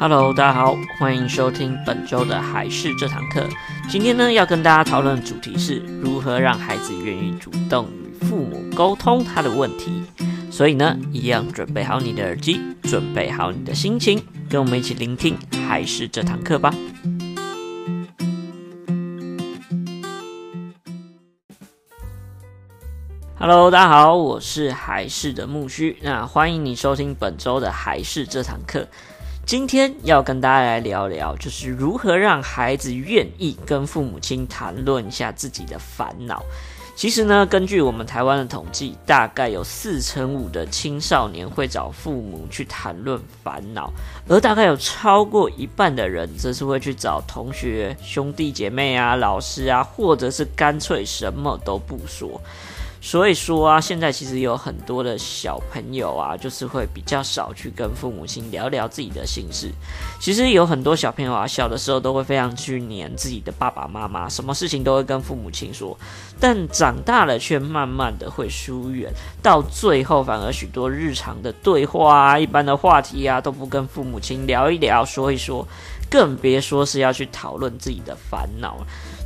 Hello，大家好，欢迎收听本周的孩事这堂课。今天呢，要跟大家讨论的主题是如何让孩子愿意主动与父母沟通他的问题。所以呢，一样准备好你的耳机，准备好你的心情，跟我们一起聆听孩事这堂课吧。Hello，大家好，我是孩事的木须，那欢迎你收听本周的孩事这堂课。今天要跟大家来聊聊，就是如何让孩子愿意跟父母亲谈论一下自己的烦恼。其实呢，根据我们台湾的统计，大概有四成五的青少年会找父母去谈论烦恼，而大概有超过一半的人则是会去找同学、兄弟姐妹啊、老师啊，或者是干脆什么都不说。所以说啊，现在其实有很多的小朋友啊，就是会比较少去跟父母亲聊聊自己的心事。其实有很多小朋友啊，小的时候都会非常去黏自己的爸爸妈妈，什么事情都会跟父母亲说。但长大了却慢慢的会疏远，到最后反而许多日常的对话啊、一般的话题啊，都不跟父母亲聊一聊、说一说，更别说是要去讨论自己的烦恼。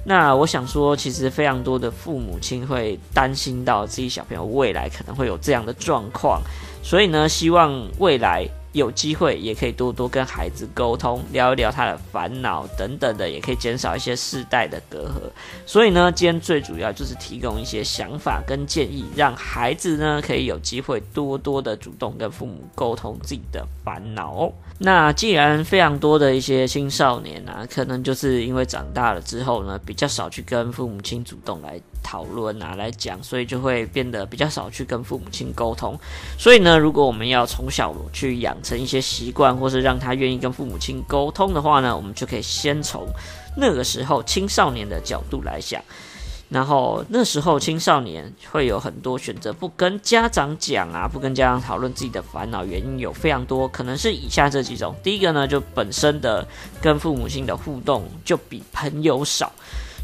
那我想说，其实非常多的父母亲会担心到自己小朋友未来可能会有这样的状况，所以呢，希望未来。有机会也可以多多跟孩子沟通，聊一聊他的烦恼等等的，也可以减少一些世代的隔阂。所以呢，今天最主要就是提供一些想法跟建议，让孩子呢可以有机会多多的主动跟父母沟通自己的烦恼。那既然非常多的一些青少年啊，可能就是因为长大了之后呢，比较少去跟父母亲主动来。讨论啊，来讲，所以就会变得比较少去跟父母亲沟通。所以呢，如果我们要从小去养成一些习惯，或是让他愿意跟父母亲沟通的话呢，我们就可以先从那个时候青少年的角度来想。然后那时候青少年会有很多选择，不跟家长讲啊，不跟家长讨论自己的烦恼，原因有非常多，可能是以下这几种。第一个呢，就本身的跟父母亲的互动就比朋友少。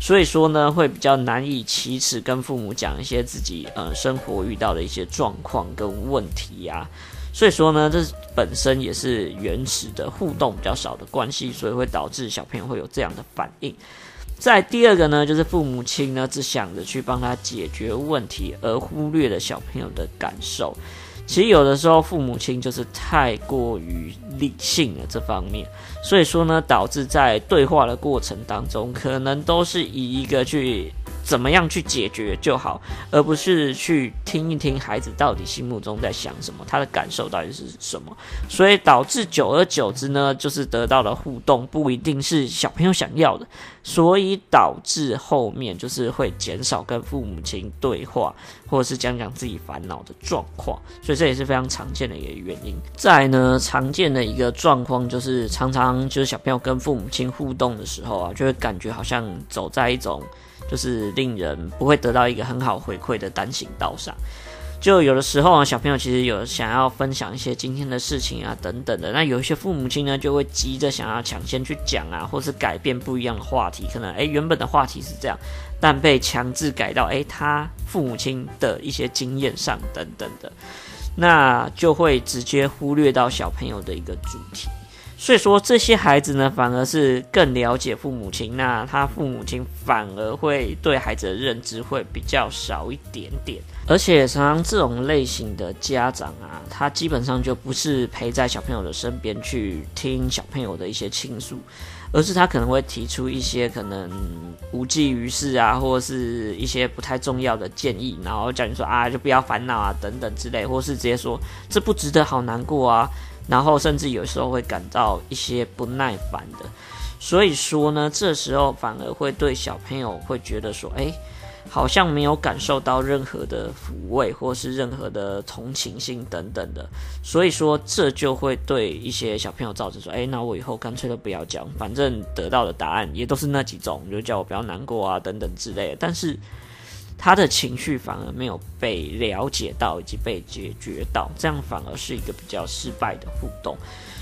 所以说呢，会比较难以启齿跟父母讲一些自己呃生活遇到的一些状况跟问题呀、所以说呢，这本身也是原始的互动比较少的关系，所以会导致小朋友会有这样的反应。再第二个呢，就是父母亲呢只想着去帮他解决问题，而忽略了小朋友的感受。其实有的时候父母亲就是太过于理性了这方面，所以说呢，导致在对话的过程当中，可能都是以一个去。怎么样去解决就好，而不是去听一听孩子到底心目中在想什么，他的感受到底是什么。所以导致久而久之呢，就是得到的互动不一定是小朋友想要的，所以导致后面就是会减少跟父母亲对话，或者是讲讲自己烦恼的状况。所以这也是非常常见的一个原因。再呢，常见的一个状况就是常常就是小朋友跟父母亲互动的时候啊，就会感觉好像走在一种。就是令人不会得到一个很好回馈的单行道上，就有的时候啊，小朋友其实有想要分享一些今天的事情啊，等等的。那有一些父母亲呢，就会急着想要抢先去讲啊，或是改变不一样的话题。可能诶，原本的话题是这样，但被强制改到诶，他父母亲的一些经验上等等的，那就会直接忽略到小朋友的一个主题。所以说，这些孩子呢，反而是更了解父母亲，那他父母亲反而会对孩子的认知会比较少一点点。而且，常常这种类型的家长啊，他基本上就不是陪在小朋友的身边去听小朋友的一些倾诉，而是他可能会提出一些可能无济于事啊，或者是一些不太重要的建议，然后叫你说啊，就不要烦恼啊，等等之类，或是直接说这不值得，好难过啊。然后甚至有时候会感到一些不耐烦的，所以说呢，这时候反而会对小朋友会觉得说，哎，好像没有感受到任何的抚慰，或是任何的同情心等等的，所以说这就会对一些小朋友造成说，哎，那我以后干脆都不要讲，反正得到的答案也都是那几种，就叫我不要难过啊，等等之类的。但是他的情绪反而没有被了解到以及被解决到，这样反而是一个比较失败的互动。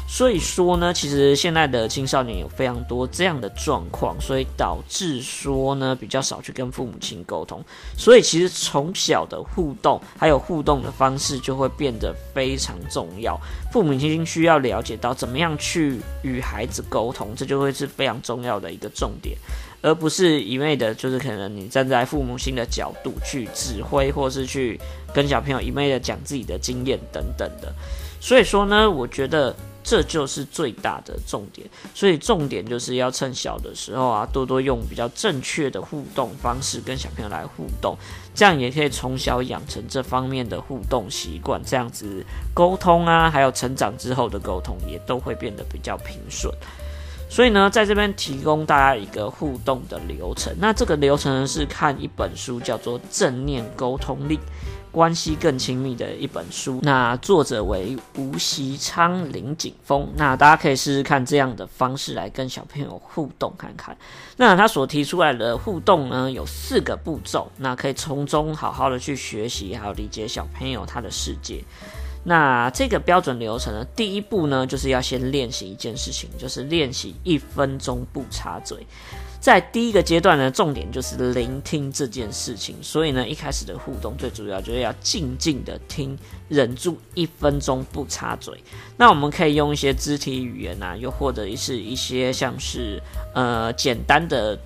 所以说呢，其实现在的青少年有非常多这样的状况，所以导致说呢，比较少去跟父母亲沟通。所以其实从小的互动还有互动的方式就会变得非常重要。父母亲需要了解到怎么样去与孩子沟通，这就会是非常重要的一个重点，而不是一味的，就是可能你站在父母亲的角度去指挥，或是去跟小朋友一味的讲自己的经验等等的。所以说呢，我觉得。这就是最大的重点，所以重点就是要趁小的时候啊，多多用比较正确的互动方式跟小朋友来互动，这样也可以从小养成这方面的互动习惯，这样子沟通啊，还有成长之后的沟通也都会变得比较平顺。所以呢，在这边提供大家一个互动的流程，那这个流程呢是看一本书，叫做《正念沟通力》。关系更亲密的一本书，那作者为吴锡昌、林景峰。那大家可以试试看这样的方式来跟小朋友互动看看。那他所提出来的互动呢，有四个步骤，那可以从中好好的去学习，还有理解小朋友他的世界。那这个标准流程呢，第一步呢，就是要先练习一件事情，就是练习一分钟不插嘴。在第一个阶段呢，重点就是聆听这件事情。所以呢，一开始的互动最主要就是要静静的听，忍住一分钟不插嘴。那我们可以用一些肢体语言啊，又或者是一些像是呃简单的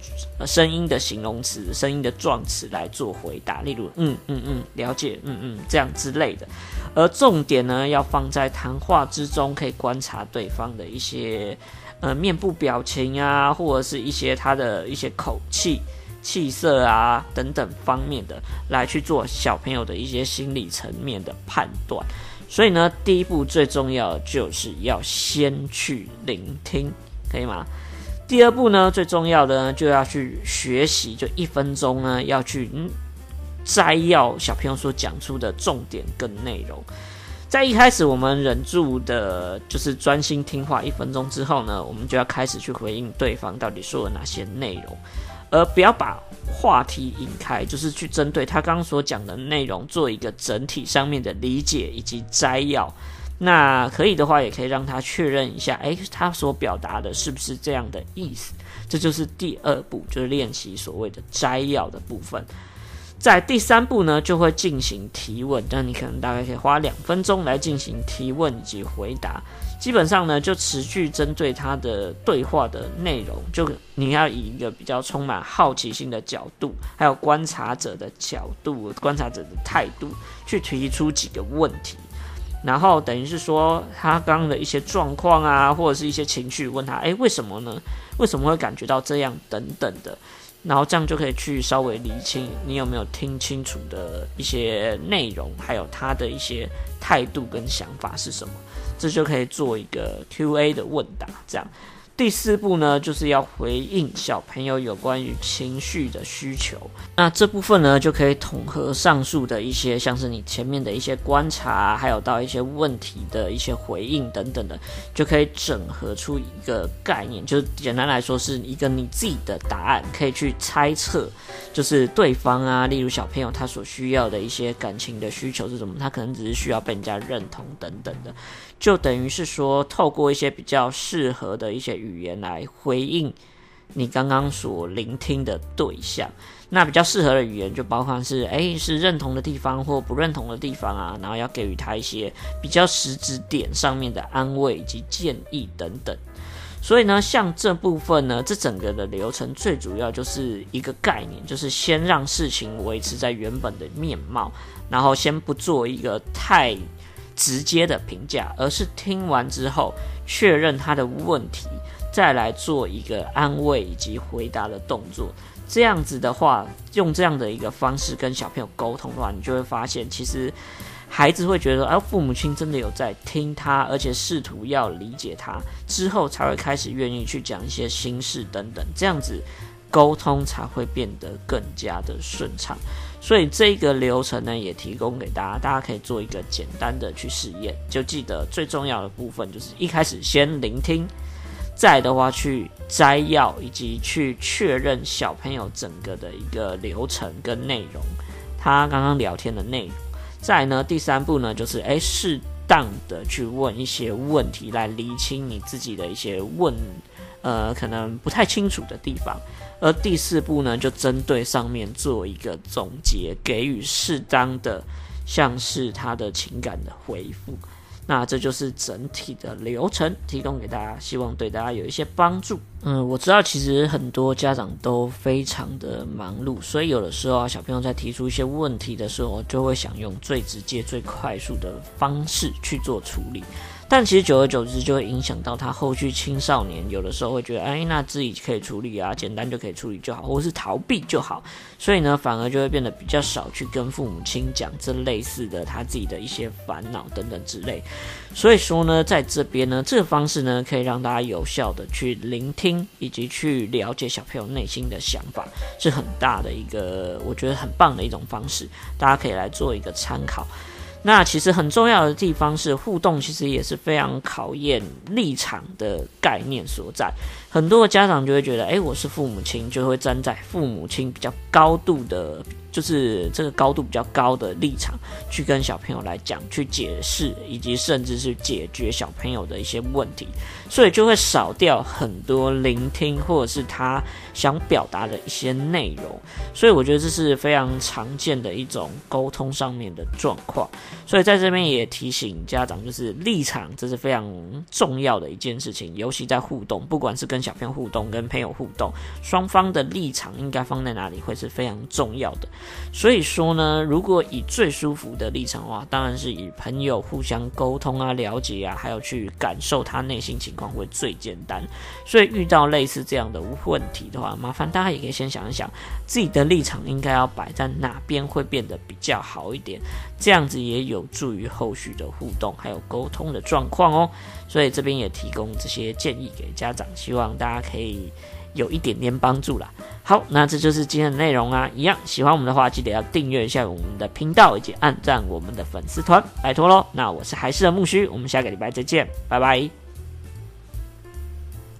声音的形容词、声音的状词来做回答，例如嗯嗯嗯，了解，嗯嗯，这样之类的。而重点呢，要放在谈话之中，可以观察对方的一些。呃，面部表情啊，或者是一些他的一些口气、气色啊等等方面的，来去做小朋友的一些心理层面的判断。所以呢，第一步最重要的就是要先去聆听，可以吗？第二步呢，最重要的呢，就要去学习，就一分钟呢，要去摘要小朋友所讲出的重点跟内容。在一开始，我们忍住的，就是专心听话。一分钟之后呢，我们就要开始去回应对方到底说了哪些内容，而不要把话题引开，就是去针对他刚刚所讲的内容做一个整体上面的理解以及摘要。那可以的话，也可以让他确认一下，诶，他所表达的是不是这样的意思？这就是第二步，就是练习所谓的摘要的部分。在第三步呢，就会进行提问，那你可能大概可以花两分钟来进行提问以及回答。基本上呢，就持续针对他的对话的内容，就你要以一个比较充满好奇心的角度，还有观察者的角度、观察者的态度，去提出几个问题，然后等于是说他刚刚的一些状况啊，或者是一些情绪，问他，诶，为什么呢？为什么会感觉到这样？等等的。然后这样就可以去稍微理清你有没有听清楚的一些内容，还有他的一些态度跟想法是什么，这就可以做一个 Q&A 的问答，这样。第四步呢，就是要回应小朋友有关于情绪的需求。那这部分呢，就可以统合上述的一些，像是你前面的一些观察，还有到一些问题的一些回应等等的，就可以整合出一个概念。就是简单来说，是一个你自己的答案，可以去猜测，就是对方啊，例如小朋友他所需要的一些感情的需求是什么，他可能只是需要被人家认同等等的。就等于是说，透过一些比较适合的一些语语言来回应你刚刚所聆听的对象。那比较适合的语言就包括是，诶，是认同的地方或不认同的地方啊，然后要给予他一些比较实质点上面的安慰以及建议等等。所以呢，像这部分呢，这整个的流程最主要就是一个概念，就是先让事情维持在原本的面貌，然后先不做一个太。直接的评价，而是听完之后确认他的问题，再来做一个安慰以及回答的动作。这样子的话，用这样的一个方式跟小朋友沟通的话，你就会发现，其实孩子会觉得，哎，父母亲真的有在听他，而且试图要理解他，之后才会开始愿意去讲一些心事等等。这样子沟通才会变得更加的顺畅。所以这个流程呢，也提供给大家，大家可以做一个简单的去试验。就记得最重要的部分就是一开始先聆听，再的话去摘要以及去确认小朋友整个的一个流程跟内容。他刚刚聊天的内容。再呢，第三步呢，就是诶，适当的去问一些问题，来厘清你自己的一些问，呃，可能不太清楚的地方。而第四步呢，就针对上面做一个总结，给予适当的，像是他的情感的回复。那这就是整体的流程，提供给大家，希望对大家有一些帮助。嗯，我知道其实很多家长都非常的忙碌，所以有的时候啊，小朋友在提出一些问题的时候，就会想用最直接、最快速的方式去做处理。但其实久而久之就会影响到他后续青少年，有的时候会觉得，哎，那自己可以处理啊，简单就可以处理就好，或是逃避就好，所以呢，反而就会变得比较少去跟父母亲讲这类似的他自己的一些烦恼等等之类。所以说呢，在这边呢，这个方式呢，可以让大家有效的去聆听以及去了解小朋友内心的想法，是很大的一个，我觉得很棒的一种方式，大家可以来做一个参考。那其实很重要的地方是互动，其实也是非常考验立场的概念所在。很多家长就会觉得，诶，我是父母亲，就会站在父母亲比较高度的。就是这个高度比较高的立场去跟小朋友来讲，去解释，以及甚至是解决小朋友的一些问题，所以就会少掉很多聆听或者是他想表达的一些内容。所以我觉得这是非常常见的一种沟通上面的状况。所以在这边也提醒家长，就是立场这是非常重要的一件事情，尤其在互动，不管是跟小朋友互动、跟朋友互动，双方的立场应该放在哪里会是非常重要的。所以说呢，如果以最舒服的立场的话，当然是以朋友互相沟通啊、了解啊，还有去感受他内心情况会最简单。所以遇到类似这样的问题的话，麻烦大家也可以先想一想，自己的立场应该要摆在哪边会变得比较好一点，这样子也有助于后续的互动还有沟通的状况哦。所以这边也提供这些建议给家长，希望大家可以。有一点点帮助啦。好，那这就是今天的内容啊。一样喜欢我们的话，记得要订阅一下我们的频道，以及按赞我们的粉丝团，拜托喽。那我是还是的木须，我们下个礼拜再见，拜拜。